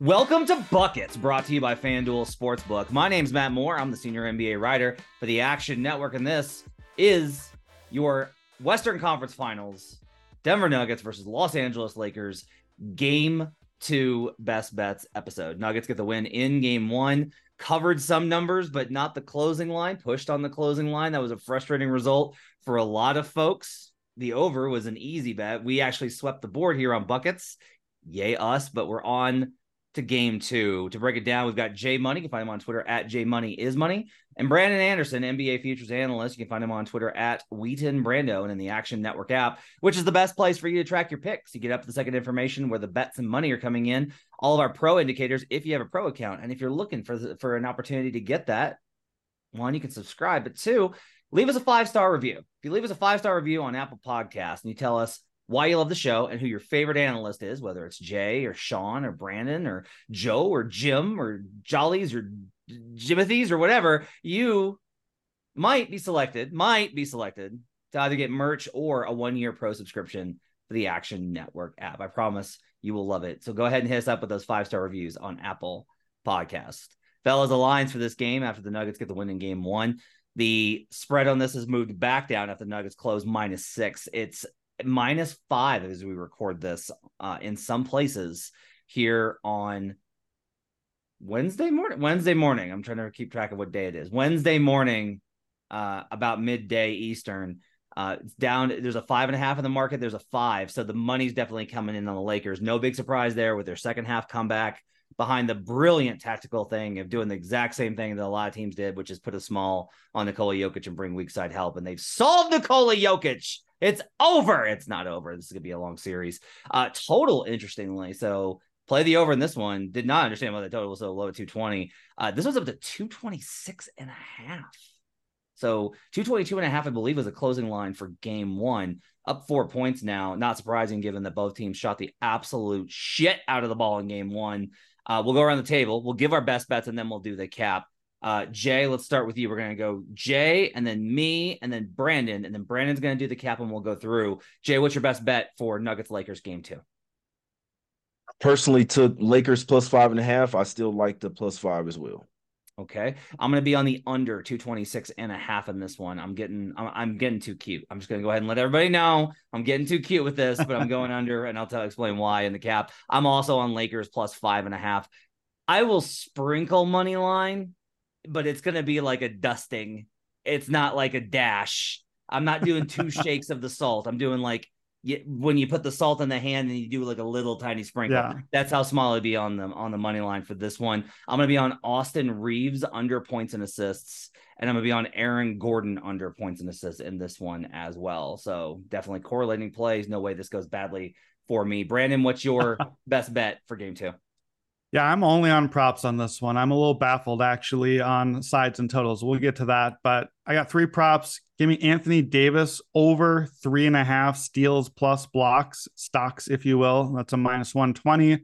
Welcome to Buckets, brought to you by FanDuel Sportsbook. My name's Matt Moore. I'm the senior NBA writer for the Action Network, and this is your Western Conference Finals Denver Nuggets versus Los Angeles Lakers game two best bets episode. Nuggets get the win in game one. Covered some numbers, but not the closing line. Pushed on the closing line. That was a frustrating result for a lot of folks. The over was an easy bet. We actually swept the board here on buckets. Yay, us, but we're on to game two. To break it down, we've got Jay Money. You can find him on Twitter at Jay Money is Money. And Brandon Anderson, NBA futures analyst. You can find him on Twitter at Wheaton Brando and in the Action Network app, which is the best place for you to track your picks. You get up to the second information where the bets and money are coming in. All of our pro indicators if you have a pro account. And if you're looking for the, for an opportunity to get that, one, you can subscribe, but two, leave us a five star review. If you leave us a five star review on Apple Podcasts and you tell us why you love the show and who your favorite analyst is, whether it's Jay or Sean or Brandon or Joe or Jim or Jollies or Jimothy's or whatever, you might be selected, might be selected to either get merch or a one year pro subscription for the Action Network app. I promise you will love it. So go ahead and hit us up with those five star reviews on Apple Podcast. Fellas, lines for this game after the Nuggets get the win in game one. The spread on this has moved back down after the Nuggets close minus six. It's minus five as we record this uh, in some places here on Wednesday morning. Wednesday morning. I'm trying to keep track of what day it is. Wednesday morning, uh, about midday Eastern. Uh, it's down. There's a five and a half in the market. There's a five. So the money's definitely coming in on the Lakers. No big surprise there with their second half comeback behind the brilliant tactical thing of doing the exact same thing that a lot of teams did, which is put a small on Nikola Jokic and bring weak side help. And they've solved Nikola Jokic. It's over. It's not over. This is gonna be a long series. Uh, total, interestingly, so play the over in this one. Did not understand why the total was so low at 220. Uh, this was up to 226 and a half. So 222 and a half, I believe, was a closing line for game one. Up four points now. Not surprising given that both teams shot the absolute shit out of the ball in game one. Uh, we'll go around the table. We'll give our best bets and then we'll do the cap. Uh, Jay, let's start with you. We're going to go Jay and then me and then Brandon. And then Brandon's going to do the cap and we'll go through. Jay, what's your best bet for Nuggets Lakers game two? Personally, took Lakers plus five and a half. I still like the plus five as well. Okay. I'm going to be on the under 226 and a half in this one. I'm getting, I'm, I'm getting too cute. I'm just going to go ahead and let everybody know I'm getting too cute with this, but I'm going under and I'll tell, explain why in the cap. I'm also on Lakers plus five and a half. I will sprinkle money line, but it's going to be like a dusting. It's not like a dash. I'm not doing two shakes of the salt. I'm doing like you, when you put the salt in the hand and you do like a little tiny sprinkle. Yeah. That's how small it'd be on the on the money line for this one. I'm gonna be on Austin Reaves under points and assists, and I'm gonna be on Aaron Gordon under points and assists in this one as well. So definitely correlating plays. No way this goes badly for me. Brandon, what's your best bet for game two? Yeah, I'm only on props on this one. I'm a little baffled actually on sides and totals. We'll get to that, but I got three props. Give me Anthony Davis over three and a half steals plus blocks, stocks, if you will. That's a minus 120. Give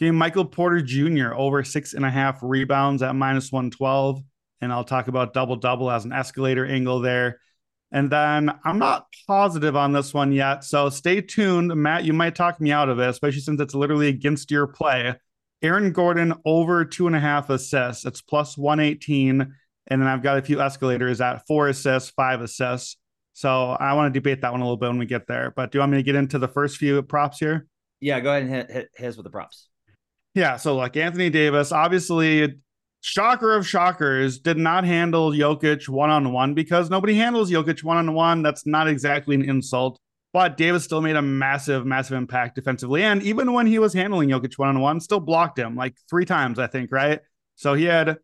me Michael Porter Jr. over six and a half rebounds at minus 112. And I'll talk about double double as an escalator angle there. And then I'm not positive on this one yet. So stay tuned. Matt, you might talk me out of it, especially since it's literally against your play. Aaron Gordon over two and a half assists. It's plus 118. And then I've got a few escalators at four assists, five assists. So I want to debate that one a little bit when we get there. But do you want me to get into the first few props here? Yeah, go ahead and hit, hit his with the props. Yeah. So like Anthony Davis, obviously, shocker of shockers, did not handle Jokic one on one because nobody handles Jokic one on one. That's not exactly an insult. But Davis still made a massive, massive impact defensively. And even when he was handling Jokic one on one, still blocked him like three times, I think, right? So he had, uh,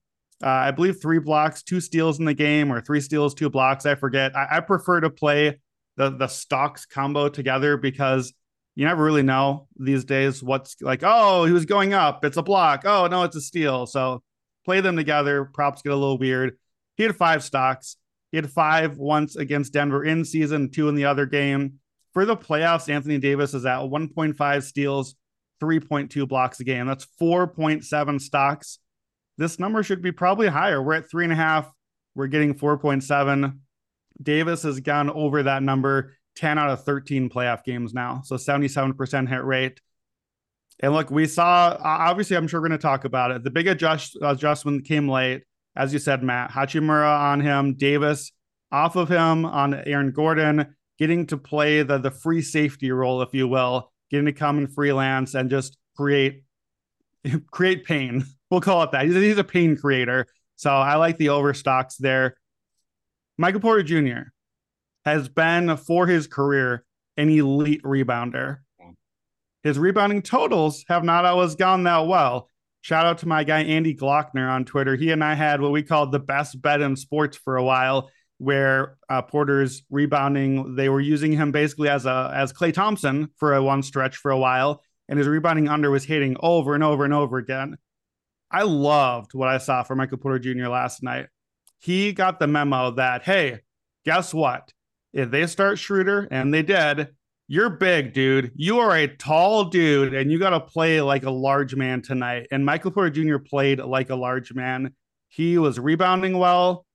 I believe, three blocks, two steals in the game, or three steals, two blocks. I forget. I, I prefer to play the the stocks combo together because you never really know these days what's like, oh, he was going up. It's a block. Oh, no, it's a steal. So play them together. Props get a little weird. He had five stocks. He had five once against Denver in season, two in the other game. For the playoffs, Anthony Davis is at 1.5 steals, 3.2 blocks a game. That's 4.7 stocks. This number should be probably higher. We're at three and a half. We're getting 4.7. Davis has gone over that number 10 out of 13 playoff games now. So 77% hit rate. And look, we saw, obviously, I'm sure we're going to talk about it. The big adjust, adjustment came late. As you said, Matt, Hachimura on him, Davis off of him on Aaron Gordon, getting to play the, the free safety role, if you will, getting to come and freelance and just create create pain. We'll call it that. He's, he's a pain creator. So I like the overstocks there. Michael Porter Jr. has been for his career an elite rebounder. His rebounding totals have not always gone that well. Shout out to my guy Andy Glockner on Twitter. He and I had what we called the best bet in sports for a while, where uh, Porter's rebounding they were using him basically as a as Klay Thompson for a one stretch for a while, and his rebounding under was hitting over and over and over again. I loved what I saw from Michael Porter Jr. last night. He got the memo that, hey, guess what? If they start Schroeder, and they did, you're big, dude. You are a tall dude, and you got to play like a large man tonight. And Michael Porter Jr. played like a large man. He was rebounding well,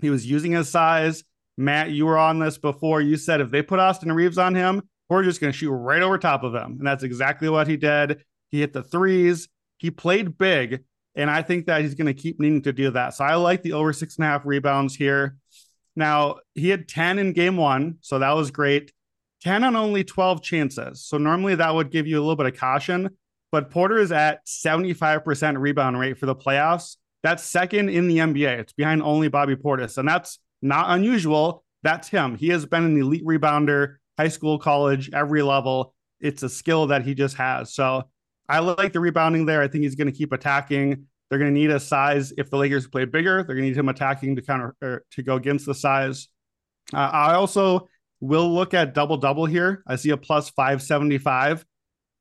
he was using his size. Matt, you were on this before. You said if they put Austin Reaves on him, we're just going to shoot right over top of him. And that's exactly what he did. He hit the threes. He played big. And I think that he's going to keep needing to do that. So I like the over six and a half rebounds here. Now, he had 10 in game one. So that was great. 10 on only 12 chances. So normally that would give you a little bit of caution. But Porter is at 75% rebound rate for the playoffs. That's second in the NBA. It's behind only Bobby Portis. And that's not unusual. That's him. He has been an elite rebounder, high school, college, every level. It's a skill that he just has. So I like the rebounding there. I think he's going to keep attacking. They're going to need a size. If the Lakers play bigger, they're going to need him attacking to counter to go against the size. Uh, I also will look at double double here. I see a plus 575.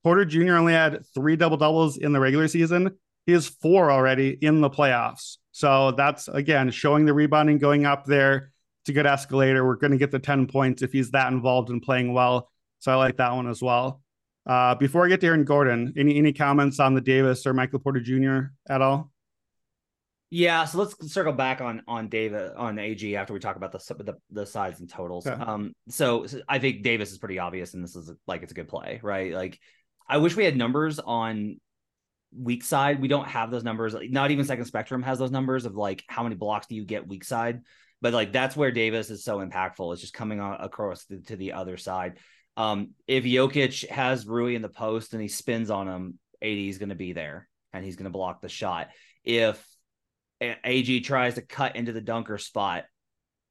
Porter Jr. only had three double doubles in the regular season. He has four already in the playoffs. So that's again showing the rebounding going up there. It's a good escalator. We're going to get the 10 points if he's that involved in playing well. So I like that one as well. Uh, before I get to Aaron Gordon, any any comments on the Davis or Michael Porter Jr. at all? Yeah, so let's circle back on on David on AG after we talk about the the, the sides and totals. Okay. Um, so, so I think Davis is pretty obvious, and this is like it's a good play, right? Like, I wish we had numbers on weak side. We don't have those numbers. Not even Second Spectrum has those numbers of like how many blocks do you get weak side. But like that's where Davis is so impactful. It's just coming on across the, to the other side. Um, if Jokic has Rui in the post and he spins on him, AD is going to be there and he's going to block the shot. If AG tries to cut into the dunker spot,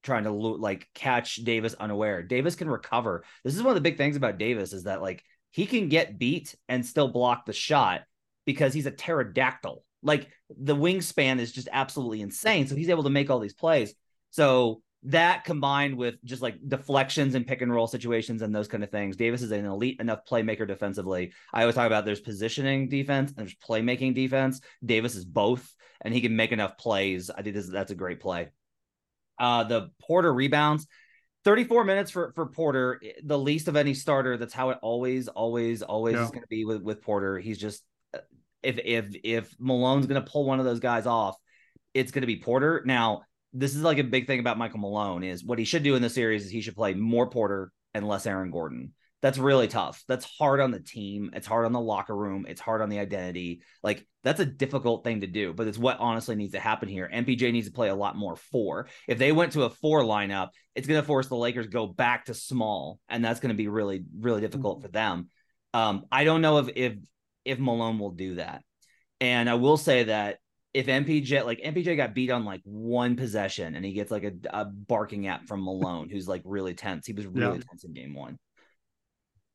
trying to like catch Davis unaware, Davis can recover. This is one of the big things about Davis is that like he can get beat and still block the shot because he's a pterodactyl. Like the wingspan is just absolutely insane. So he's able to make all these plays. So that combined with just like deflections and pick and roll situations and those kind of things, Davis is an elite enough playmaker defensively. I always talk about there's positioning defense and there's playmaking defense. Davis is both, and he can make enough plays. I think this, that's a great play. Uh, the Porter rebounds, 34 minutes for for Porter, the least of any starter. That's how it always, always, always is going to be with with Porter. He's just if if if Malone's going to pull one of those guys off, it's going to be Porter. Now, this is like a big thing about Michael Malone is what he should do in the series is he should play more Porter and less Aaron Gordon. That's really tough. That's hard on the team. It's hard on the locker room. It's hard on the identity. Like that's a difficult thing to do, but it's what honestly needs to happen here. MPJ needs to play a lot more four. If they went to a four lineup, it's going to force the Lakers go back to small, and that's going to be really, really difficult for them. Um, I don't know if if if Malone will do that. And I will say that if MPJ like MPJ got beat on like one possession and he gets like a, a barking at from Malone, who's like really tense. He was really yeah. tense in game one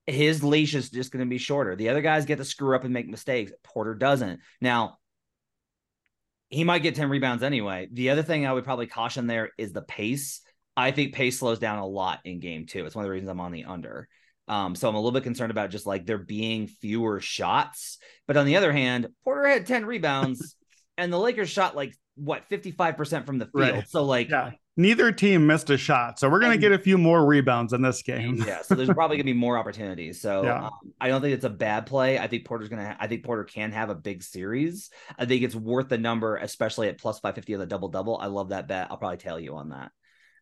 his leash is just going to be shorter. The other guys get to screw up and make mistakes. Porter doesn't. Now, he might get 10 rebounds anyway. The other thing I would probably caution there is the pace. I think pace slows down a lot in game two. It's one of the reasons I'm on the under. Um, so I'm a little bit concerned about just like there being fewer shots. But on the other hand, Porter had 10 rebounds and the Lakers shot like what 55% from the field. Right. So like yeah neither team missed a shot. So we're going to get a few more rebounds in this game. yeah. So there's probably going to be more opportunities. So yeah. um, I don't think it's a bad play. I think Porter's going to, I think Porter can have a big series. I think it's worth the number, especially at plus 550 of the double double. I love that bet. I'll probably tell you on that.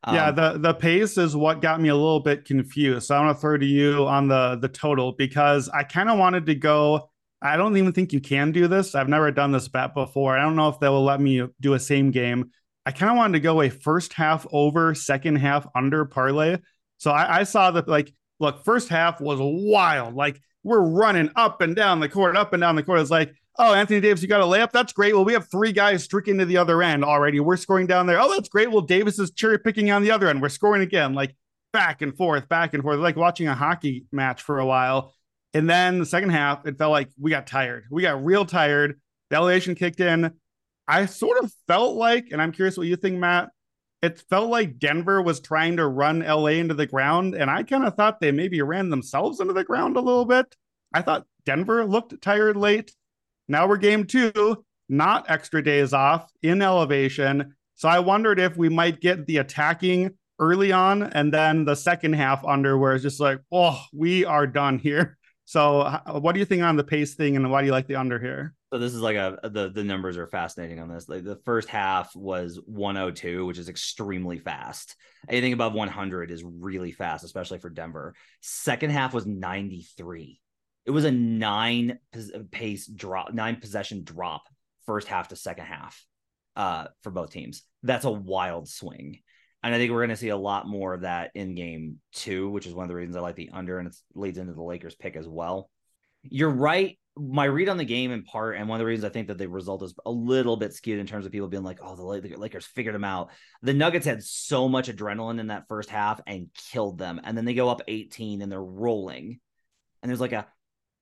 Um, yeah, the the pace is what got me a little bit confused. So I want to throw to you on the the total because I kind of wanted to go. I don't even think you can do this. I've never done this bet before. I don't know if they will let me do a same game. I kind of wanted to go a first half over, second half under parlay. So I, I saw that like, look, first half was wild. Like we're running up and down the court, up and down the court. It's like, oh, Anthony Davis, you got a layup. That's great. Well, we have three guys streaking to the other end already. We're scoring down there. Oh, that's great. Well, Davis is cherry picking on the other end. We're scoring again, like back and forth, back and forth, like watching a hockey match for a while. And then the second half, it felt like we got tired. We got real tired. The elevation kicked in. I sort of felt like, and I'm curious what you think, Matt. It felt like Denver was trying to run LA into the ground, and I kind of thought they maybe ran themselves into the ground a little bit. I thought Denver looked tired late. Now we're game two, not extra days off in elevation. So I wondered if we might get the attacking early on and then the second half under where it's just like, oh, we are done here. So what do you think on the pace thing and why do you like the under here? So this is like a the the numbers are fascinating on this. Like the first half was 102, which is extremely fast. Anything above 100 is really fast, especially for Denver. Second half was 93. It was a nine pace drop, nine possession drop, first half to second half, uh, for both teams. That's a wild swing. And I think we're going to see a lot more of that in game two, which is one of the reasons I like the under, and it leads into the Lakers pick as well. You're right my read on the game in part, and one of the reasons I think that the result is a little bit skewed in terms of people being like, "Oh, the Lakers figured them out." The Nuggets had so much adrenaline in that first half and killed them, and then they go up 18 and they're rolling, and there's like a,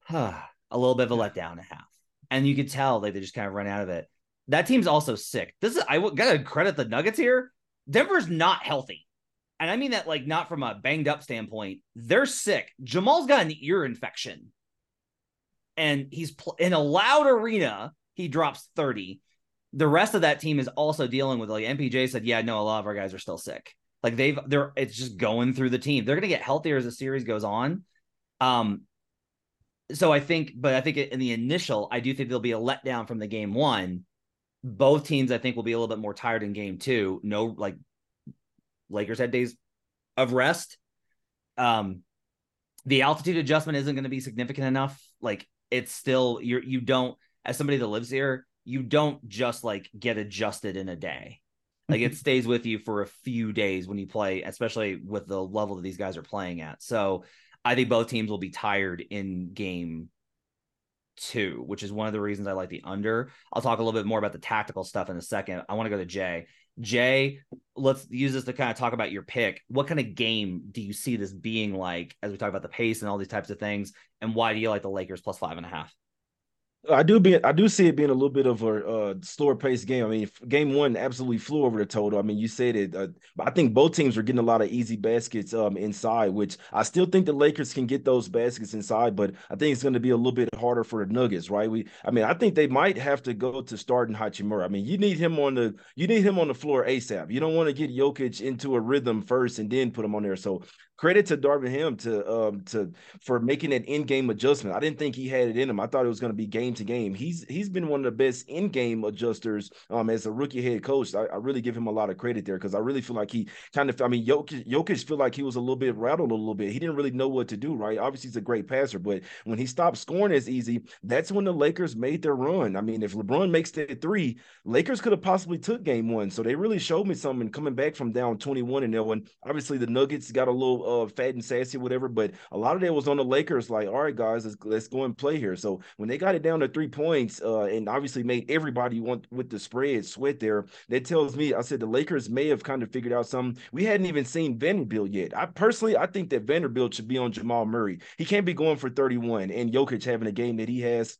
a little bit of a letdown and a half, and you could tell they they just kind of run out of it. That team's also sick. This is I gotta credit the Nuggets here. Denver's not healthy. And I mean that like not from a banged up standpoint. They're sick. Jamal's got an ear infection and he's pl- in a loud arena, he drops 30. The rest of that team is also dealing with like MPJ said, yeah, no, a lot of our guys are still sick. Like they've they're it's just going through the team. They're gonna get healthier as the series goes on. Um, so I think, but I think in the initial, I do think there'll be a letdown from the game one. Both teams, I think, will be a little bit more tired in game two. No, like Lakers had days of rest. Um, the altitude adjustment isn't going to be significant enough. Like it's still you're you don't as somebody that lives here, you don't just like get adjusted in a day. Like it stays with you for a few days when you play, especially with the level that these guys are playing at. So I think both teams will be tired in game two, which is one of the reasons I like the under. I'll talk a little bit more about the tactical stuff in a second. I want to go to Jay. Jay, let's use this to kind of talk about your pick. What kind of game do you see this being like as we talk about the pace and all these types of things? And why do you like the Lakers plus five and a half? I do be I do see it being a little bit of a uh, slower paced game. I mean, game one absolutely flew over the total. I mean, you said it. Uh, I think both teams are getting a lot of easy baskets um, inside, which I still think the Lakers can get those baskets inside, but I think it's going to be a little bit harder for the Nuggets, right? We, I mean, I think they might have to go to starting Hachimura. I mean, you need him on the you need him on the floor ASAP. You don't want to get Jokic into a rhythm first and then put him on there. So credit to Darvin Ham to um to for making an in-game adjustment. I didn't think he had it in him. I thought it was going to be game to game. He's he's been one of the best in game adjusters um, as a rookie head coach. I, I, really give him a lot of credit there because I really feel like he kind of. I mean, Jokic, Jokic feel like he was a little bit rattled a little bit. He didn't really know what to do. Right? Obviously, he's a great passer, but when he stopped scoring as easy, that's when the Lakers made their run. I mean, if LeBron makes the three, Lakers could have possibly took game one. So they really showed me something coming back from down 21 and that one. Obviously, the Nuggets got a little uh, fat and sassy, whatever, but a lot of that was on the Lakers. Like, all right, guys, let's, let's go and play here. So when they got it down to three points, uh, and obviously made everybody want with the spread sweat there, that tells me I said the Lakers may have kind of figured out something. We hadn't even seen Vanderbilt yet. I personally, I think that Vanderbilt should be on Jamal Murray. He can't be going for 31 and Jokic having a game that he has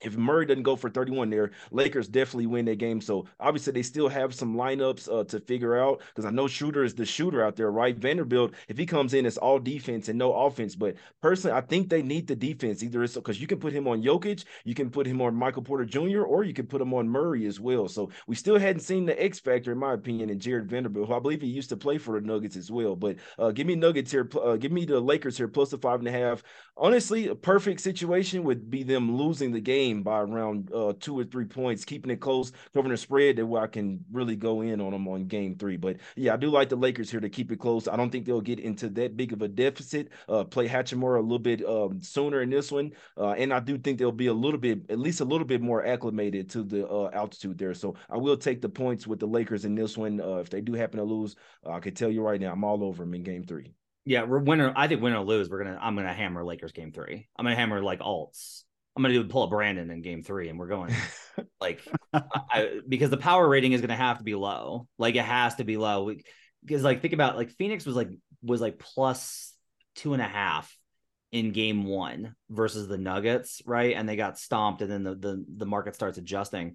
if Murray doesn't go for 31 there, Lakers definitely win that game. So obviously they still have some lineups uh, to figure out because I know Shooter is the shooter out there, right? Vanderbilt, if he comes in, it's all defense and no offense. But personally, I think they need the defense. Either because you can put him on Jokic, you can put him on Michael Porter Jr., or you can put him on Murray as well. So we still hadn't seen the X factor, in my opinion, in Jarred Vanderbilt, who I believe he used to play for the Nuggets as well. But uh, give me Nuggets here, uh, give me the Lakers here plus the five and a half. Honestly, a perfect situation would be them losing the game game by around uh, two or three points, keeping it close, covering the spread that where I can really go in on them on game three. But yeah, I do like the Lakers here to keep it close. I don't think they'll get into that big of a deficit. Uh, play Hachimura a little bit um, sooner in this one, uh, and I do think they'll be a little bit, at least a little bit more acclimated to the uh, altitude there. So I will take the points with the Lakers in this one. Uh, if they do happen to lose, I can tell you right now, I'm all over them in game three. Yeah, we're winner. I think win or lose, we're gonna. I'm gonna hammer Lakers game three. I'm gonna hammer like alts. I'm gonna do pull a Brandon in game three, and we're going like I, because the power rating is gonna have to be low. Like it has to be low because like think about like Phoenix was like was like plus two and a half in game one versus the Nuggets, right? And they got stomped, and then the the, the market starts adjusting.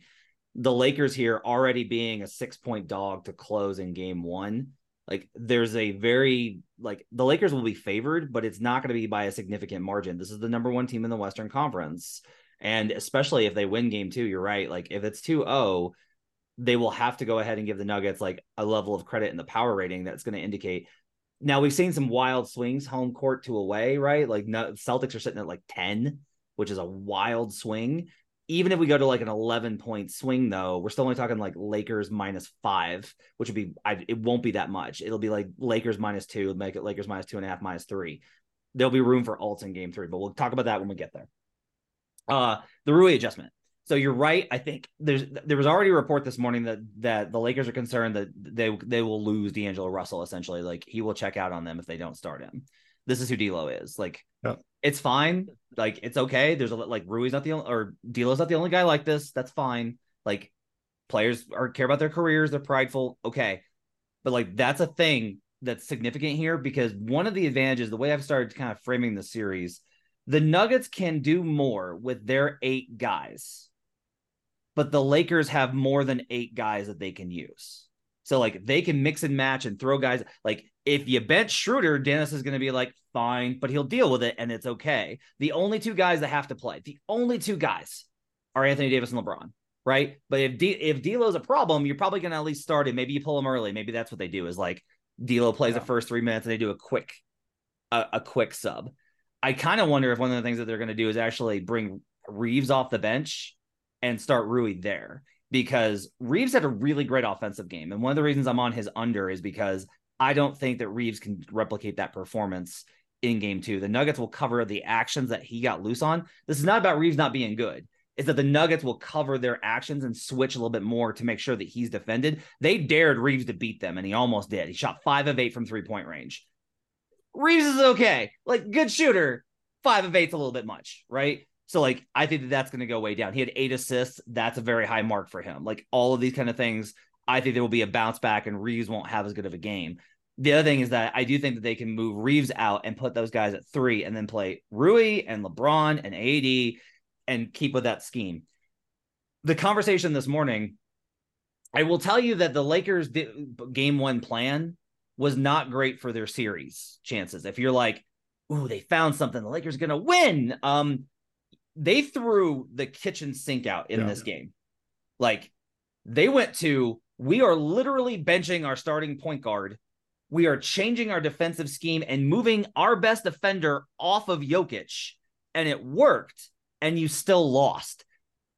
The Lakers here already being a six point dog to close in game one like there's a very like the Lakers will be favored, but it's not going to be by a significant margin. This is the number one team in the Western Conference. And especially if they win game two, you're right. Like if it's 2 0, they will have to go ahead and give the Nuggets like a level of credit in the power rating that's going to indicate. Now we've seen some wild swings home court to away, right? Like Celtics are sitting at like 10, which is a wild swing even if we go to like an 11 point swing though we're still only talking like lakers minus five which would be I, it won't be that much. It'll be like lakers minus two make it lakers minus two and a half minus three. There'll be room for alts in game three but we'll talk about that when we get there. Uh the rui adjustment. So you're right. I think there's there was already a report this morning that that the lakers are concerned that they they will lose d'angelo russell essentially. Like he will check out on them if they don't start him. This is who D'Lo is. Like, yeah. It's fine. Like, it's okay. There's a like Rui's not the only or D'Lo's not the only guy like this. That's fine. Like, players are care about their careers. They're prideful. Okay, but like that's a thing that's significant here because one of the advantages, the way I've started kind of framing the series, the Nuggets can do more with their eight guys, but the Lakers have more than eight guys that they can use. So like they can mix and match and throw guys like if you bench Schroeder, Dennis is going to be like, fine, but he'll deal with it and it's okay. The only two guys that have to play, the only two guys are Anthony Davis and LeBron, right? But if D- if D'Lo's a problem, you're probably going to at least start him. Maybe you pull him early. Maybe that's what they do is like D'Lo plays yeah. the first three minutes and they do a quick, a, a quick sub. I kind of wonder if one of the things that they're going to do is actually bring Reaves off the bench and start Rui there because Reaves had a really great offensive game. And one of the reasons I'm on his under is because I don't think that Reaves can replicate that performance in game two. The Nuggets will cover the actions that he got loose on. This is not about Reaves not being good. Is that the Nuggets will cover their actions and switch a little bit more to make sure that he's defended. They dared Reaves to beat them, and he almost did. He shot five of eight from three point range. Reaves is okay, like good shooter. Five of eight's a little bit much, right? So like I think that that's going to go way down. He had eight assists. That's a very high mark for him. Like all of these kind of things I think there will be a bounce back and Reaves won't have as good of a game. The other thing is that I do think that they can move Reaves out and put those guys at three and then play Rui and LeBron and AD and keep with that scheme. The conversation this morning, I will tell you that the Lakers game one plan was not great for their series chances. If you're like, ooh, they found something, the Lakers going to win. Um, they threw the kitchen sink out in yeah. this game. Like they went to we are literally benching our starting point guard. We are changing our defensive scheme and moving our best defender off of Jokic, and it worked. And you still lost.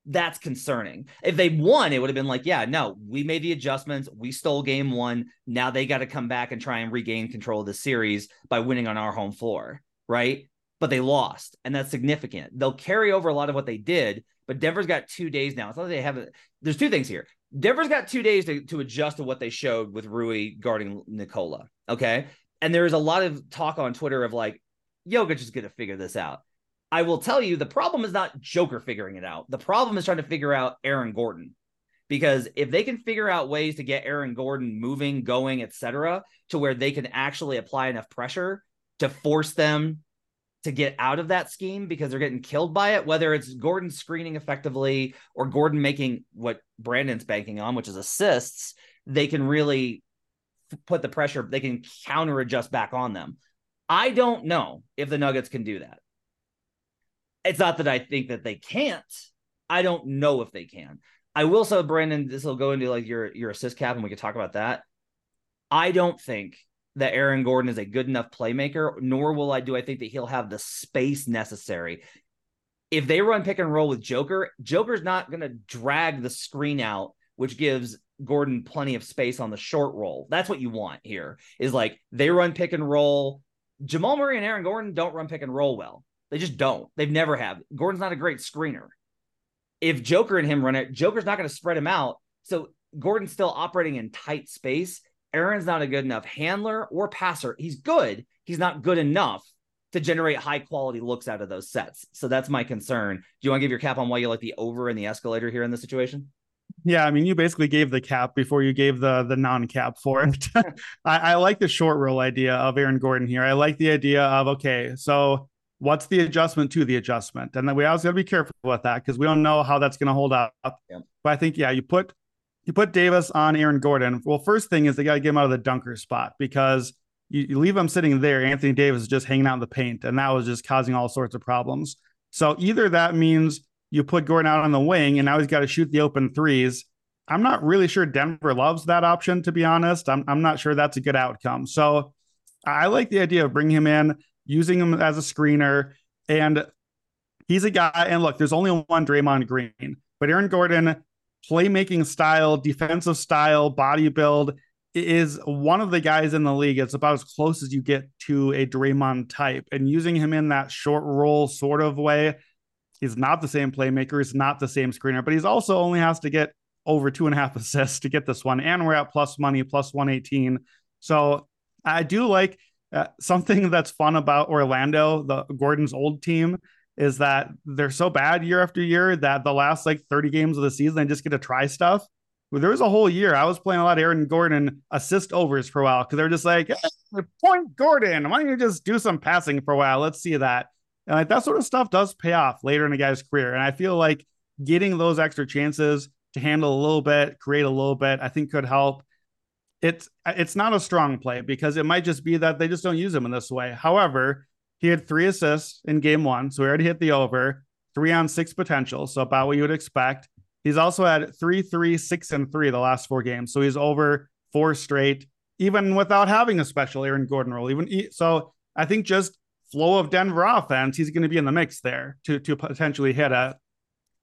That's concerning. If they won, it would have been like, yeah, no, we made the adjustments. We stole game one. Now they got to come back and try and regain control of the series by winning on our home floor. Right. But they lost, and that's significant. They'll carry over a lot of what they did, but Denver's got two days now. It's not like they have. There's two things here. Denver's got two days to, to adjust to what they showed with Rui guarding Nikola. Okay. And there's a lot of talk on Twitter of like, Jokic is going to figure this out. I will tell you the problem is not Joker figuring it out. The problem is trying to figure out Aaron Gordon. Because if they can figure out ways to get Aaron Gordon moving, going, etc., to where they can actually apply enough pressure to force them to get out of that scheme because they're getting killed by it, whether it's Gordon screening effectively or Gordon making what Brandon's banking on, which is assists, they can really put the pressure, they can counter adjust back on them. I don't know if the Nuggets can do that. It's not that I think that they can't. I don't know if they can. I will say, Brandon, this will go into like your your assist cap, and we can talk about that. I don't think that Aaron Gordon is a good enough playmaker, nor will I do I think that he'll have the space necessary. If they run pick and roll with Joker, Joker's not going to drag the screen out, which gives Gordon plenty of space on the short roll. That's what you want here is like they run pick and roll. Jamal Murray and Aaron Gordon don't run pick and roll well. They just don't. They've never have. Gordon's not a great screener. If Joker and him run it, Joker's not going to spread him out. So Gordon's still operating in tight space Aaron's not a good enough handler or passer. He's good. He's not good enough to generate high quality looks out of those sets. So that's my concern. Do you want to give your cap on why you like the over and the escalator here in this situation? Yeah, I mean, you basically gave the cap before you gave the the non cap for it. I, I like the short roll idea of Aaron Gordon here. I like the idea of okay, so what's the adjustment to the adjustment, and then we always got to be careful with that because we don't know how that's going to hold up. Yeah. But I think yeah, you put you put Davis on Aaron Gordon. Well, first thing is they got to get him out of the dunker spot because you, you, leave him sitting there. Anthony Davis is just hanging out in the paint, and that was just causing all sorts of problems. So either that means you put Gordon out on the wing, and now he's got to shoot the open threes. I'm not really sure Denver loves that option, to be honest. I'm, I'm not sure that's a good outcome. So I like the idea of bringing him in, using him as a screener, and he's a guy. And look, there's only one Draymond Green, but Aaron Gordon playmaking style, defensive style, body build is one of the guys in the league. It's about as close as you get to a Draymond type. And using him in that short roll sort of way, he's not the same playmaker. He's not the same screener, but he's also only has to get over two and a half assists to get this one. And we're at plus money, plus 118. So I do like uh, something that's fun about Orlando, the Gordon's old team, is that they're so bad year after year that the last like 30 games of the season they just get to try stuff. Well, there was a whole year I was playing a lot of Aaron Gordon assist overs for a while because they're just like hey, point Gordon. Why don't you just do some passing for a while? Let's see that. And like that sort of stuff does pay off later in a guy's career. And I feel like getting those extra chances to handle a little bit, create a little bit, I think could help. It's it's not a strong play because it might just be that they just don't use him in this way. However, he had three assists in game one, so we already hit the over. Three on six potential, so about what you would expect. He's also had three, three, six, and three the last four games, so he's over four straight, even without having a special Aaron Gordon role. Even so, I think just flow of Denver offense, he's going to be in the mix there to to potentially hit a.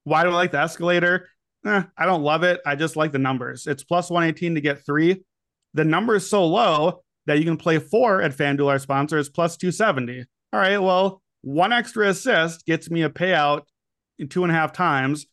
Why do I like the escalator? Eh, I don't love it. I just like the numbers. It's plus 118 to get three. The number is so low that you can play four at FanDuel, our sponsor, is plus 270 all right, well, one extra assist gets me a payout in two and a half times.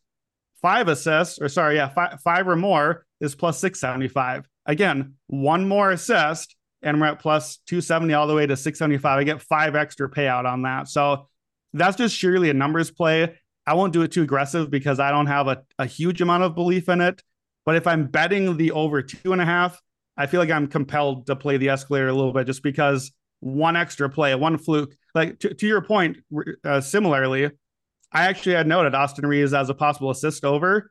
Five assists, or sorry, yeah, five, five or more is plus 675. Again, one more assist, and we're at plus 270 all the way to 675. I get five extra payout on that. So that's just surely a numbers play. I won't do it too aggressive because I don't have a, a huge amount of belief in it. But if I'm betting the over two and a half, I feel like I'm compelled to play the escalator a little bit just because one extra play, one fluke. Like to, to your point, uh, similarly, I actually had noted Austin Reaves as a possible assist over.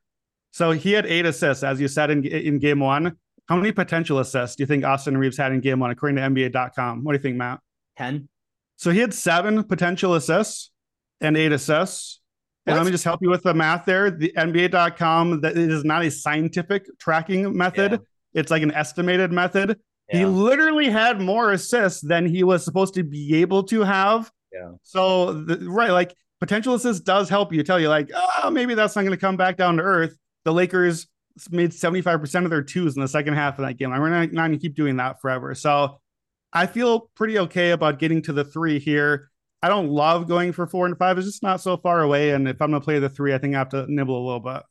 So he had eight assists, as you said in in game one. How many potential assists do you think Austin Reaves had in game one, according to NBA.com? What do you think, Matt? 10. So he had seven potential assists and eight assists. And let me just help you with the math there. The NBA.com, that it is not a scientific tracking method. Yeah. It's like an estimated method. He literally had more assists than he was supposed to be able to have. Yeah. So the, right, like potential assist does help you tell you like, oh, maybe that's not going to come back down to earth. The Lakers made 75% of their twos in the second half of that game. I'm not, not going to keep doing that forever. So I feel pretty okay about getting to the three here. I don't love going for four and five. It's just not so far away. And if I'm going to play the three, I think I have to nibble a little bit.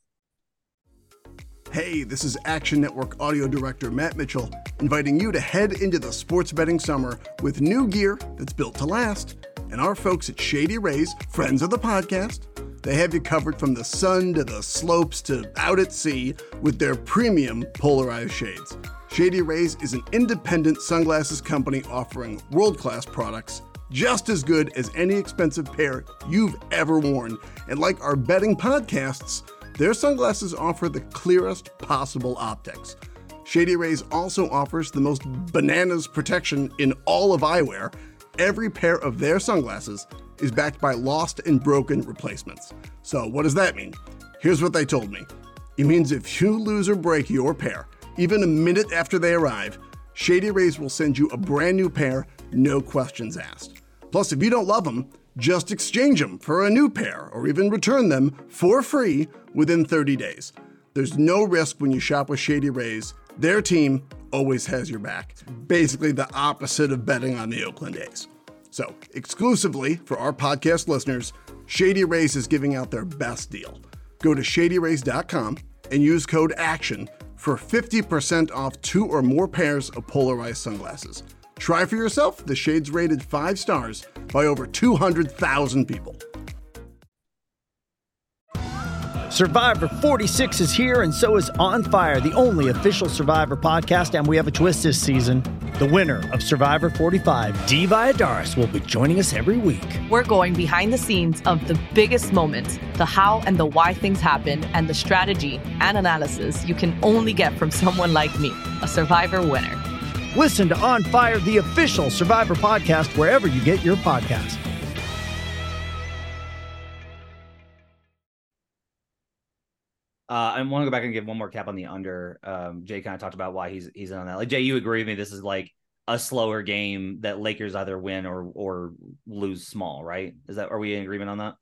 Hey, this is Action Network audio director Matt Mitchell, inviting you to head into the sports betting summer with new gear that's built to last. And our folks at Shady Rays, friends of the podcast, they have you covered from the sun to the slopes to out at sea with their premium polarized shades. Shady Rays is an independent sunglasses company offering world class products just as good as any expensive pair you've ever worn. And like our betting podcasts, their sunglasses offer the clearest possible optics. Shady Rays also offers the most bananas protection in all of eyewear. Every pair of their sunglasses is backed by lost and broken replacements. So, what does that mean? Here's what they told me it means if you lose or break your pair, even a minute after they arrive, Shady Rays will send you a brand new pair, no questions asked. Plus, if you don't love them, just exchange them for a new pair or even return them for free within 30 days. There's no risk when you shop with Shady Rays. Their team always has your back. Basically, the opposite of betting on the Oakland A's. So, exclusively for our podcast listeners, Shady Rays is giving out their best deal. Go to shadyrays.com and use code ACTION for 50% off two or more pairs of polarized sunglasses. Try for yourself. The shade's rated five stars by over 200,000 people. Survivor 46 is here, and so is On Fire, the only official Survivor podcast. And we have a twist this season. The winner of Survivor 45, Dee Valladares, will be joining us every week. We're going behind the scenes of the biggest moments, the how and the why things happen, and the strategy and analysis you can only get from someone like me, a Survivor winner. Listen to On Fire, the official Survivor podcast, wherever you get your podcast. Uh, I want to go back and give one more cap on the under. Um, Jay kind of talked about why he's he's on that. Like Jay, you agree with me? This is like a slower game that Lakers either win or or lose small, right? Is that are we in agreement on that?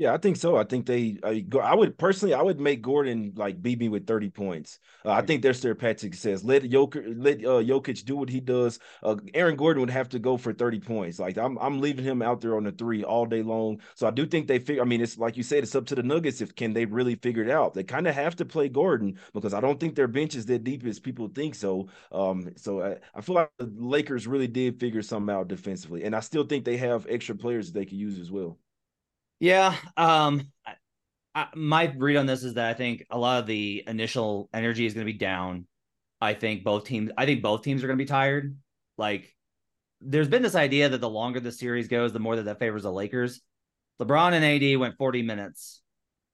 Yeah, I think so. I think they. I, go, I would personally, I would make Gordon like beat me with thirty points. Uh, I think there's their Patrick says let Jokic let uh, Jokic do what he does. Uh, Aaron Gordon would have to go for thirty points. Like I'm, I'm leaving him out there on the three all day long. So I do think they figure. I mean, it's like you said, it's up to the Nuggets if can they really figure it out. They kind of have to play Gordon because I don't think their bench is that deep as people think. So, um, so I, I feel like the Lakers really did figure something out defensively, and I still think they have extra players that they could use as well. Yeah. Um, I, I, my read on this is that I think a lot of the initial energy is going to be down. I think both teams. I think both teams are going to be tired. Like, there's been this idea that the longer the series goes, the more that that favors the Lakers. LeBron and AD went 40 minutes.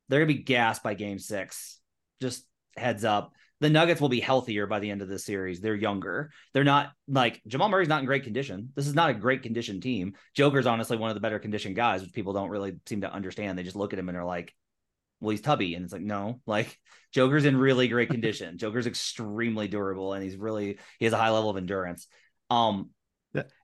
They're going to be gassed by Game Six. Just heads up the Nuggets will be healthier by the end of the series. They're younger. They're not like Jamal Murray's not in great condition. This is not a great condition team. Joker's honestly one of the better conditioned guys, which people don't really seem to understand. They just look at him and are like, well, he's tubby. And it's like, no, like Joker's in really great condition. Joker's extremely durable and he's really, he has a high level of endurance. Um,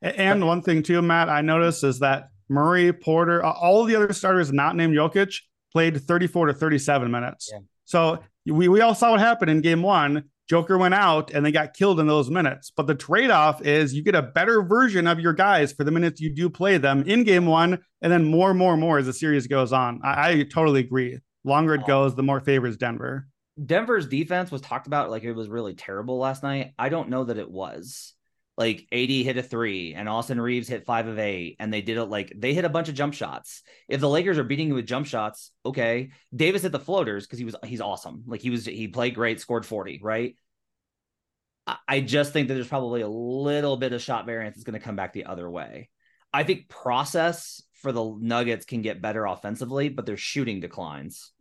and one thing too, Matt, I noticed is that Murray, Porter, all the other starters not named Jokic played 34 to 37 minutes. Yeah. So we, we all saw what happened in game one. Joker went out and they got killed in those minutes. But the trade off is you get a better version of your guys for the minutes you do play them in game one, and then more, more, more as the series goes on. I, I totally agree. Longer it goes, the more favors Denver. Denver's defense was talked about like it was really terrible last night. I don't know that it was like AD hit a three and Austin Reaves hit five of eight, and they did it like they hit a bunch of jump shots. If the Lakers are beating you with jump shots, okay. Davis hit the floaters because he was he's awesome. Like he was he played great, scored 40, right? I just think that there's probably a little bit of shot variance that's going to come back the other way. I think process for the Nuggets can get better offensively, but their shooting declines.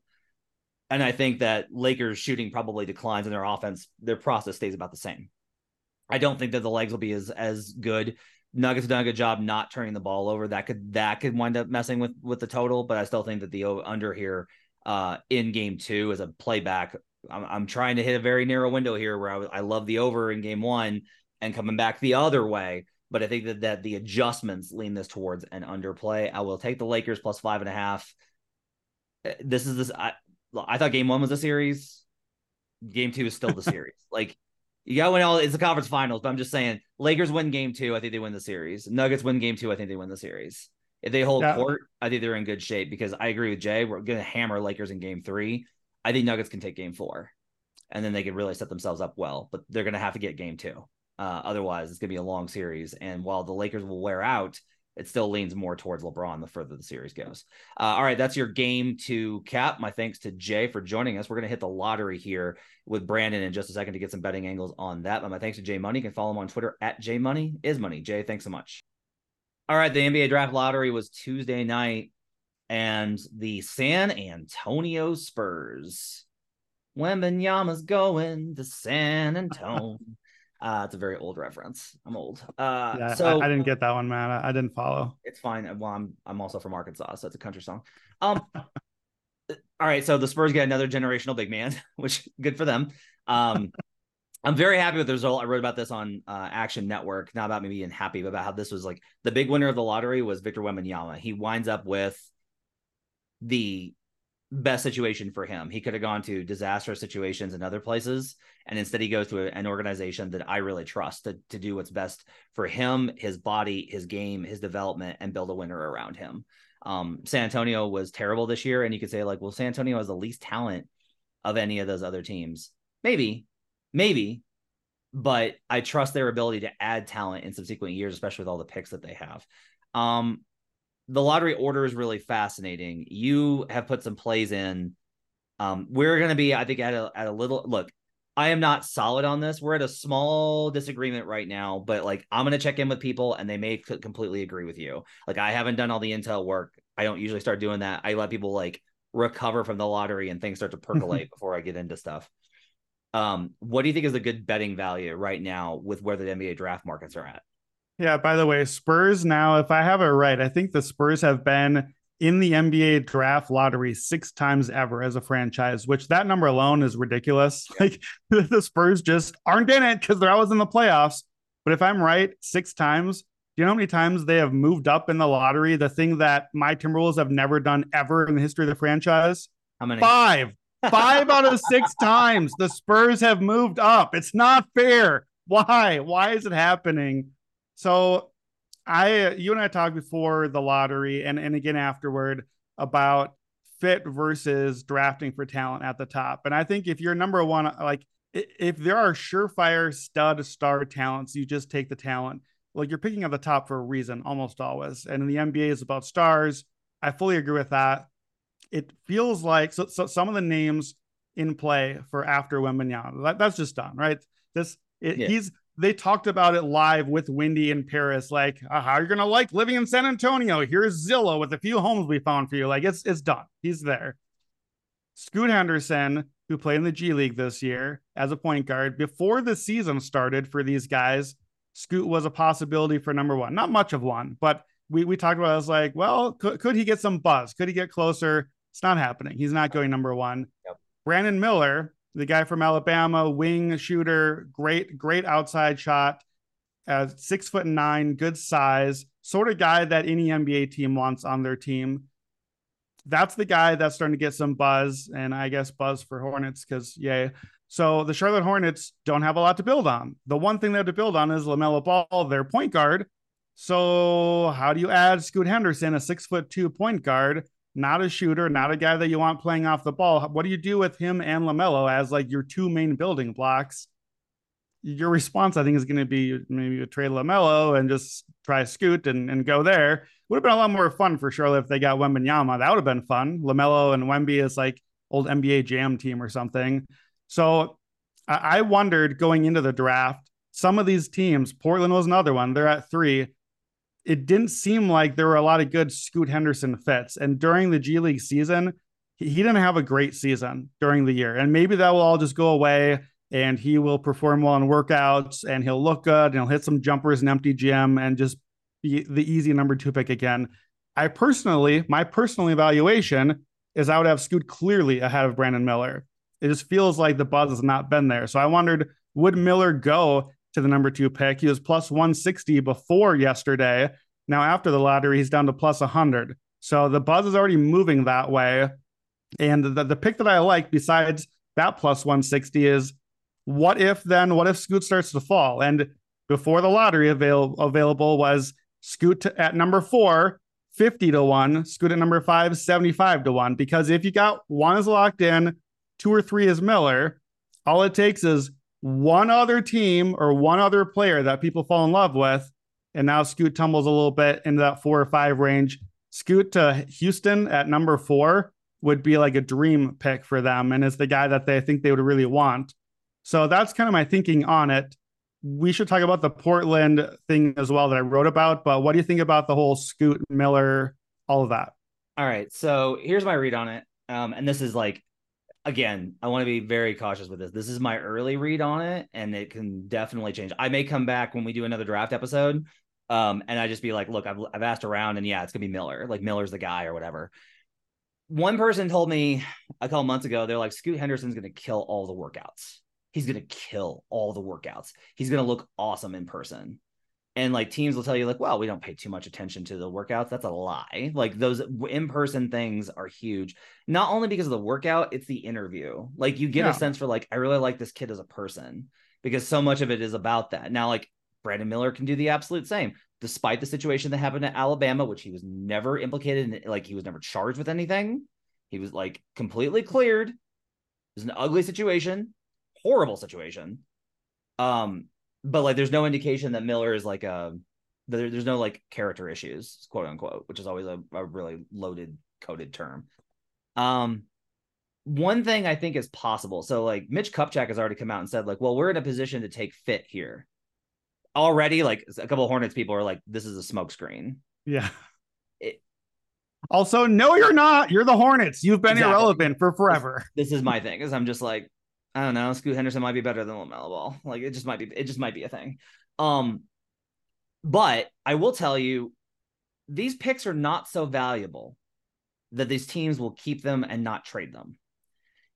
And I think that Lakers shooting probably declines and their offense, their process stays about the same. I don't think that the legs will be as as good. Nuggets done a good job not turning the ball over. That could that could wind up messing with with the total, but I still think that the under here uh in game two is a playback. I'm, I'm trying to hit a very narrow window here where I, I love the over in game one and coming back the other way. but I think that, that the adjustments lean this towards an underplay. I will take the Lakers plus five and a half. Uh, This is this. I, I thought game one was a series. Game two is still the series. Like you got win all. It's the conference finals, but I'm just saying, Lakers win game two. I think they win the series. Nuggets win game two. I think they win the series. If they hold Yeah. court, I think they're in good shape because I agree with Jay. We're going to hammer Lakers in game three. I think Nuggets can take game four, and then they can really set themselves up well. But they're going to have to get game two. Uh, otherwise, it's going to be a long series. And while the Lakers will wear out, it still leans more towards LeBron the further the series goes. Uh, all right, that's your game to cap. My thanks to Jay for joining us. We're going to hit the lottery here with Brandon in just a second to get some betting angles on that. But my thanks to Jay Money. You can follow him on Twitter at Jay Money is Money. Jay, thanks so much. All right, the NBA draft lottery was Tuesday night, and the San Antonio Spurs. Wembanyama's going to San Antonio. Uh, it's a very old reference. I'm old. Uh, Yeah, so I, I didn't get that one, man. I, I didn't follow. it's fine. Well, I'm I'm also from Arkansas, so it's a country song. Um, all right, so the Spurs get another generational big man, which good for them. Um, I'm very happy with the result. I wrote about this on uh, Action Network, not about me being happy, but about how this was like the big winner of the lottery was Victor Wembanyama. He winds up with the best situation for him. He could have gone to disastrous situations in other places, and instead he goes to a- an organization that I really trust to, to do what's best for him, his body, his game, his development, and build a winner around him. Um, San Antonio was terrible this year, and you could say like, well, San Antonio has the least talent of any of those other teams. Maybe, maybe, but I trust their ability to add talent in subsequent years, especially with all the picks that they have. Um, the lottery order is really fascinating. You have put some plays in. Um, we're going to be, I think, at a at a little look. I am not solid on this. We're at a small disagreement right now, but like I'm going to check in with people and they may c- completely agree with you. Like I haven't done all the intel work. I don't usually start doing that. I let people like recover from the lottery and things start to percolate before I get into stuff. Um, what do you think is a good betting value right now with where the NBA draft markets are at? Yeah, by the way, Spurs now, if I have it right, I think the Spurs have been in the NBA draft lottery six times ever as a franchise, which that number alone is ridiculous. Like the Spurs just aren't in it because they're always in the playoffs. But if I'm right, six times, do you know how many times they have moved up in the lottery? The thing that my Timberwolves have never done ever in the history of the franchise? How many? Five. Five out of six times the Spurs have moved up. It's not fair. Why? Why is it happening? So I you and I talked before the lottery and, and again afterward about fit versus drafting for talent at the top. And I think if you're number one, like if there are surefire stud star talents, you just take the talent. Like you're picking at the top for a reason, almost always. And the NBA is about stars. I fully agree with that. It feels like so, so some of the names in play for after Wembanyama, that, that's just done, right? This it, Yeah. he's they talked about it live with Wemby in Paris, like uh, how you're gonna like living in San Antonio. Here's Zillow with a few homes we found for you. Like it's it's done. He's there. Scoot Henderson, who played in the G League this year as a point guard, before the season started for these guys, Scoot was a possibility for number one. Not much of one, but we we talked about. it. I was like, well, could, could he get some buzz? Could he get closer? It's not happening. He's not going number one. Yep. Brandon Miller, the guy from Alabama, wing shooter, great great outside shot, uh, six foot nine, good size, sort of guy that any NBA team wants on their team. That's the guy that's starting to get some buzz, and I guess buzz for Hornets because yay. So the Charlotte Hornets don't have a lot to build on. The one thing they have to build on is Lamelo Ball, their point guard. So how do you add Scoot Henderson, a six foot two point guard, not a shooter, not a guy that you want playing off the ball? What do you do with him and Lamelo as like your two main building blocks? Your response, I think, is going to be maybe you trade Lamelo and just try Scoot and, and go there. Would have been a lot more fun for Charlotte if they got Wembanyama. That would have been fun. Lamelo and Wemby is like old NBA Jam team or something. So I, I wondered going into the draft, some of these teams, Portland was another one. They're at three. It didn't seem like there were a lot of good Scoot Henderson fits. And during the G League season, he, didn't have a great season during the year. And maybe that will all just go away and he will perform well in workouts and he'll look good and he'll hit some jumpers in empty gym and just be the easy number two pick again. I personally, my personal evaluation is I would have Scoot clearly ahead of Brandon Miller. It just feels like the buzz has not been there. So I wondered, would Miller go to the number two pick. He was plus 160 before yesterday. Now, after the lottery, he's down to plus 100. So the buzz is already moving that way. And the, the pick that I like, besides that plus 160, is what if then, what if Scoot starts to fall? And before the lottery avail- available was Scoot at number four, 50 to 1, Scoot at number five, 75 to 1. Because if you got one is locked in, two or three is Miller, all it takes is one other team or one other player that people fall in love with. And now Scoot tumbles a little bit into that four or five range. Scoot to Houston at number four would be like a dream pick for them and is the guy that they think they would really want. So that's kind of my thinking on it. We should talk about the Portland thing as well that I wrote about. But what do you think about the whole Scoot Miller, all of that? All right. So here's my read on it. Um, and this is like again, I want to be very cautious with this. This is my early read on it, and it can definitely change. I may come back when we do another draft episode, um, and I just be like, look, I've I've asked around, and yeah, it's gonna be Miller. Like Miller's the guy or whatever. One person told me a couple months ago, they're like, Scoot Henderson's gonna kill all the workouts. He's gonna kill all the workouts. He's gonna look awesome in person and like teams will tell you like well we don't pay too much attention to the workouts. That's a lie. Like those in-person things are huge. Not only because of the workout it's the interview. Like you get yeah. a sense for like i really like this kid as a person because so much of it is about that. Now like brandon miller can do the absolute same. Despite the situation that happened at alabama which he was never implicated in like he was never charged with anything he was like completely cleared. It was an ugly situation horrible situation. Um but like there's no indication that Miller is like a there, there's no like character issues, quote unquote, which is always a, a really loaded coded term. Um one thing I think is possible. So like Mitch Kupchak has already come out and said, like, well, we're in a position to take fit here. Already, like a couple of Hornets people are like, this is a smokescreen. Yeah. It, also, no, you're not. You're the Hornets. You've been exactly. irrelevant for forever. This, this is my thing. Is I'm just like, I don't know. Scoot Henderson might be better than Lamelo Ball. Like it just might be. It just might be a thing. Um, but I will tell you, these picks are not so valuable that these teams will keep them and not trade them.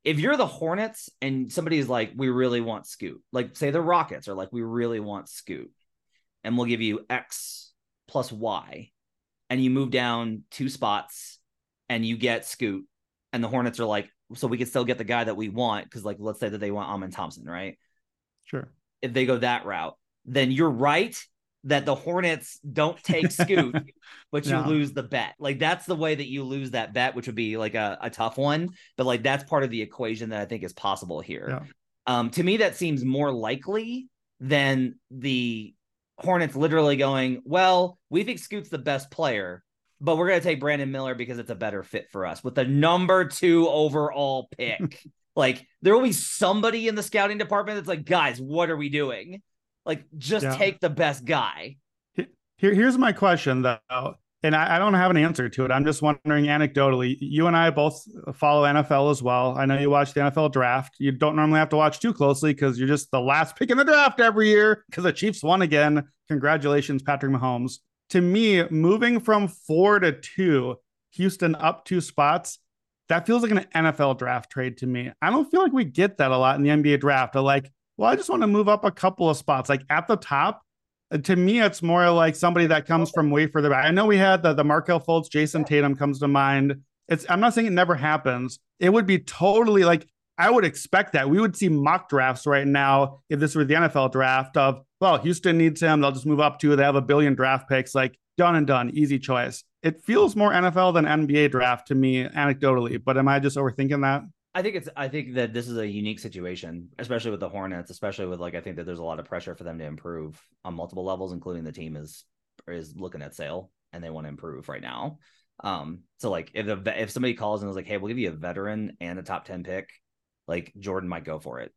If you're the Hornets and somebody's like, we really want Scoot, like say the Rockets are like, we really want Scoot, and we'll give you X plus Y, and you move down two spots and you get Scoot, and the Hornets are like, so we can still get the guy that we want because like let's say that they want Amen Thompson, right? Sure. If they go that route, then you're right that the Hornets don't take Scoot, but you no. lose the bet. Like that's the way that you lose that bet, which would be like a, a tough one. But like that's part of the equation that I think is possible here. Yeah. Um, to me, that seems more likely than the Hornets literally going, well, we think Scoot's the best player, but we're going to take Brandon Miller because it's a better fit for us with the number two overall pick. like there will be somebody in the scouting department that's like, guys, what are we doing? Like, just yeah. take the best guy. Here, here's my question though, and I, I, don't have an answer to it. I'm just wondering anecdotally. You and I both follow NFL as well. I know you watch the NFL draft. You don't normally have to watch too closely because you're just the last pick in the draft every year because the Chiefs won again. Congratulations, Patrick Mahomes to me, moving from four to two, Houston up two spots, that feels like an NFL draft trade to me. I don't feel like we get that a lot in the NBA draft. I like, well, I just want to move up a couple of spots. Like at the top, uh, to me, it's more like somebody that comes from way further back. I know we had the the Markelle Fultz, Jayson Tatum comes to mind. It's I'm not saying it never happens. It would be totally like I would expect that we would see mock drafts right now if this were the NFL draft of well, Houston needs him. They'll just move up to. They have a billion draft picks. Like done and done, easy choice. It feels more NFL than NBA draft to me, anecdotally. But am I just overthinking that? I think it's. I think that this is a unique situation, especially with the Hornets, especially with like I think that there's a lot of pressure for them to improve on multiple levels, including the team is is looking at sale and they want to improve right now. Um, so like if the if somebody calls and is like, hey, we'll give you a veteran and a top ten pick, like Jordan might go for it.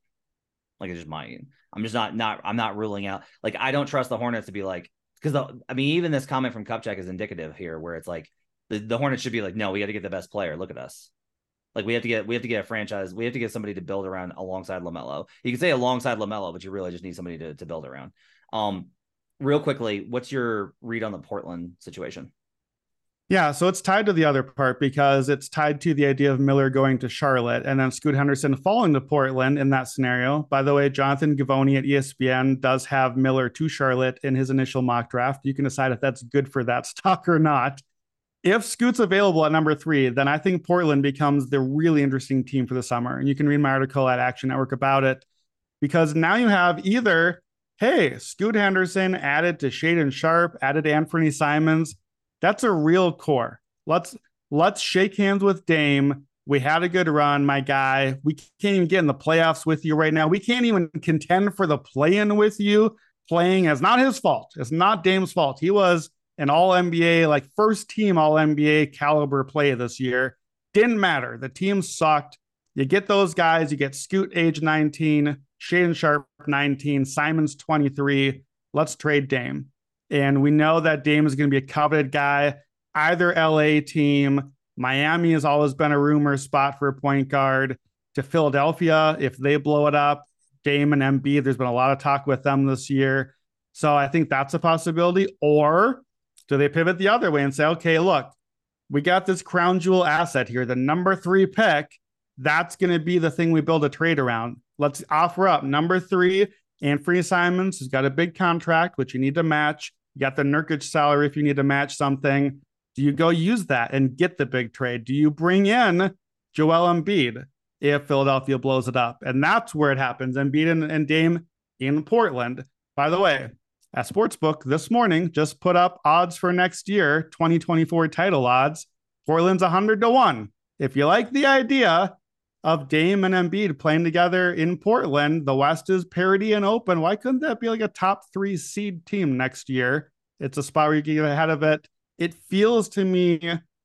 Like it's just my I'm just not not I'm not ruling out. Like I don't trust the Hornets to be like because I mean even this comment from Kupchak is indicative here, where it's like the, the Hornets should be like, no, we got to get the best player. Look at us. Like we have to get we have to get a franchise. We have to get somebody to build around alongside Lamelo. You can say alongside Lamelo, but you really just need somebody to to build around. Um, real quickly, what's your read on the Portland situation? Yeah, so it's tied to the other part because it's tied to the idea of Miller going to Charlotte and then Scoot Henderson falling to Portland in that scenario. By the way, Jonathan Givony at ESPN does have Miller to Charlotte in his initial mock draft. You can decide if that's good for that stock or not. If Scoot's available at number three, then I think Portland becomes the really interesting team for the summer. And you can read my article at Action Network about it because now you have either, hey, Scoot Henderson added to Shaedon Sharpe, added to Anfernee Simons that's a real core. Let's let's shake hands with Dame. We had a good run, my guy. We can't even get in the playoffs with you right now. We can't even contend for the play-in with you. Playing is not his fault. It's not Dame's fault. He was an all NBA, like first team all NBA caliber play this year. Didn't matter. The team sucked. You get those guys, you get Scoot age 19, Shaedon Sharpe 19, Simons 23. Let's trade Dame. And we know that Dame is going to be a coveted guy, either LA team. Miami has always been a rumor spot for a point guard. To Philadelphia, if they blow it up, Dame and Embiid, there's been a lot of talk with them this year. So I think that's a possibility. Or do they pivot the other way and say, okay, look, we got this crown jewel asset here, the number three pick. That's going to be the thing we build a trade around. Let's offer up number three Anfernee Simons has got a big contract, which you need to match. You got the Nurkic salary if you need to match something. Do you go use that and get the big trade? Do you bring in Joel Embiid if Philadelphia blows it up? And that's where it happens. Embiid and, and Dame in Portland. By the way, a Sportsbook this morning just put up odds for next year, 2024 title odds. Portland's 100 to 1. If you like the idea, of Dame and Embiid playing together in Portland. The West is parity and open. Why couldn't that be like a top three seed team next year? It's a spot where you can get ahead of it. It feels to me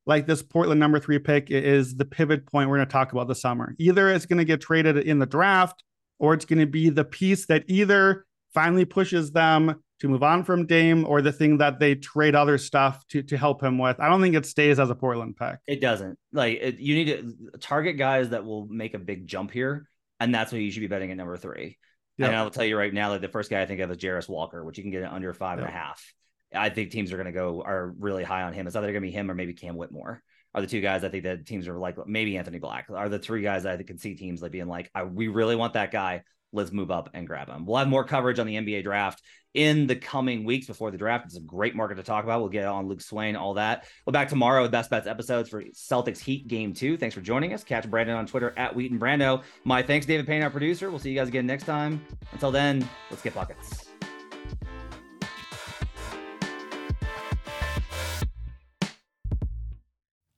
like this Portland number three pick is the pivot point we're going to talk about the summer. Either it's going to get traded in the draft or it's going to be the piece that either finally pushes them to move on from Dame or the thing that they trade other stuff to to help him with. I don't think it stays as a Portland pick. It doesn't. Like it, you need to target guys that will make a big jump here, and that's what you should be betting at number three. Yep. And I'll tell you right now, like the first guy I think of is Jarace Walker, which you can get under five yep. and a half. I think teams are going to go are really high on him. It's either going to be him or maybe Cam Whitmore are the two guys I think that teams are like maybe Anthony Black are the three guys I can see teams like being like, I, we really want that guy let's move up and grab him. We'll have more coverage on the NBA draft in the coming weeks before the draft. It's a great market to talk about. We'll get on Luke Swain, all that. We'll back tomorrow with best bets episodes for Celtics Heat game two. Thanks for joining us. Catch Brandon on Twitter at Wheaton Brando. My thanks, David Payne, our producer. We'll see you guys again next time. Until then, let's get buckets.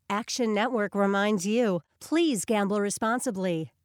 Action Network reminds you please gamble responsibly.